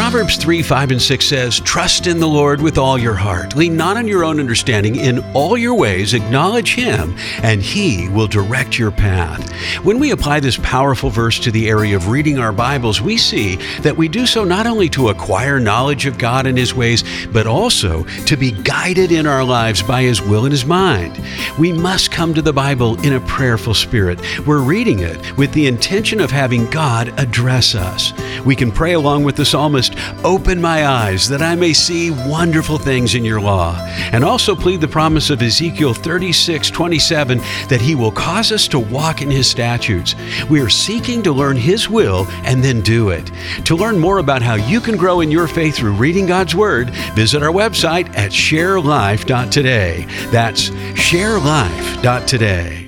Proverbs 3 5 and 6 says, Trust in the Lord with all your heart. Lean not on your own understanding. In all your ways, acknowledge Him, and He will direct your path. When we apply this powerful verse to the area of reading our Bibles, we see that we do so not only to acquire knowledge of God and His ways, but also to be guided in our lives by His will and His mind. We must come to the Bible in a prayerful spirit. We're reading it with the intention of having God address us. We can pray along with the psalmist, Open my eyes that I may see wonderful things in your law. And also plead the promise of Ezekiel 36 27 that he will cause us to walk in his statutes. We are seeking to learn his will and then do it. To learn more about how you can grow in your faith through reading God's Word, visit our website at sharelife.today. That's sharelife.today.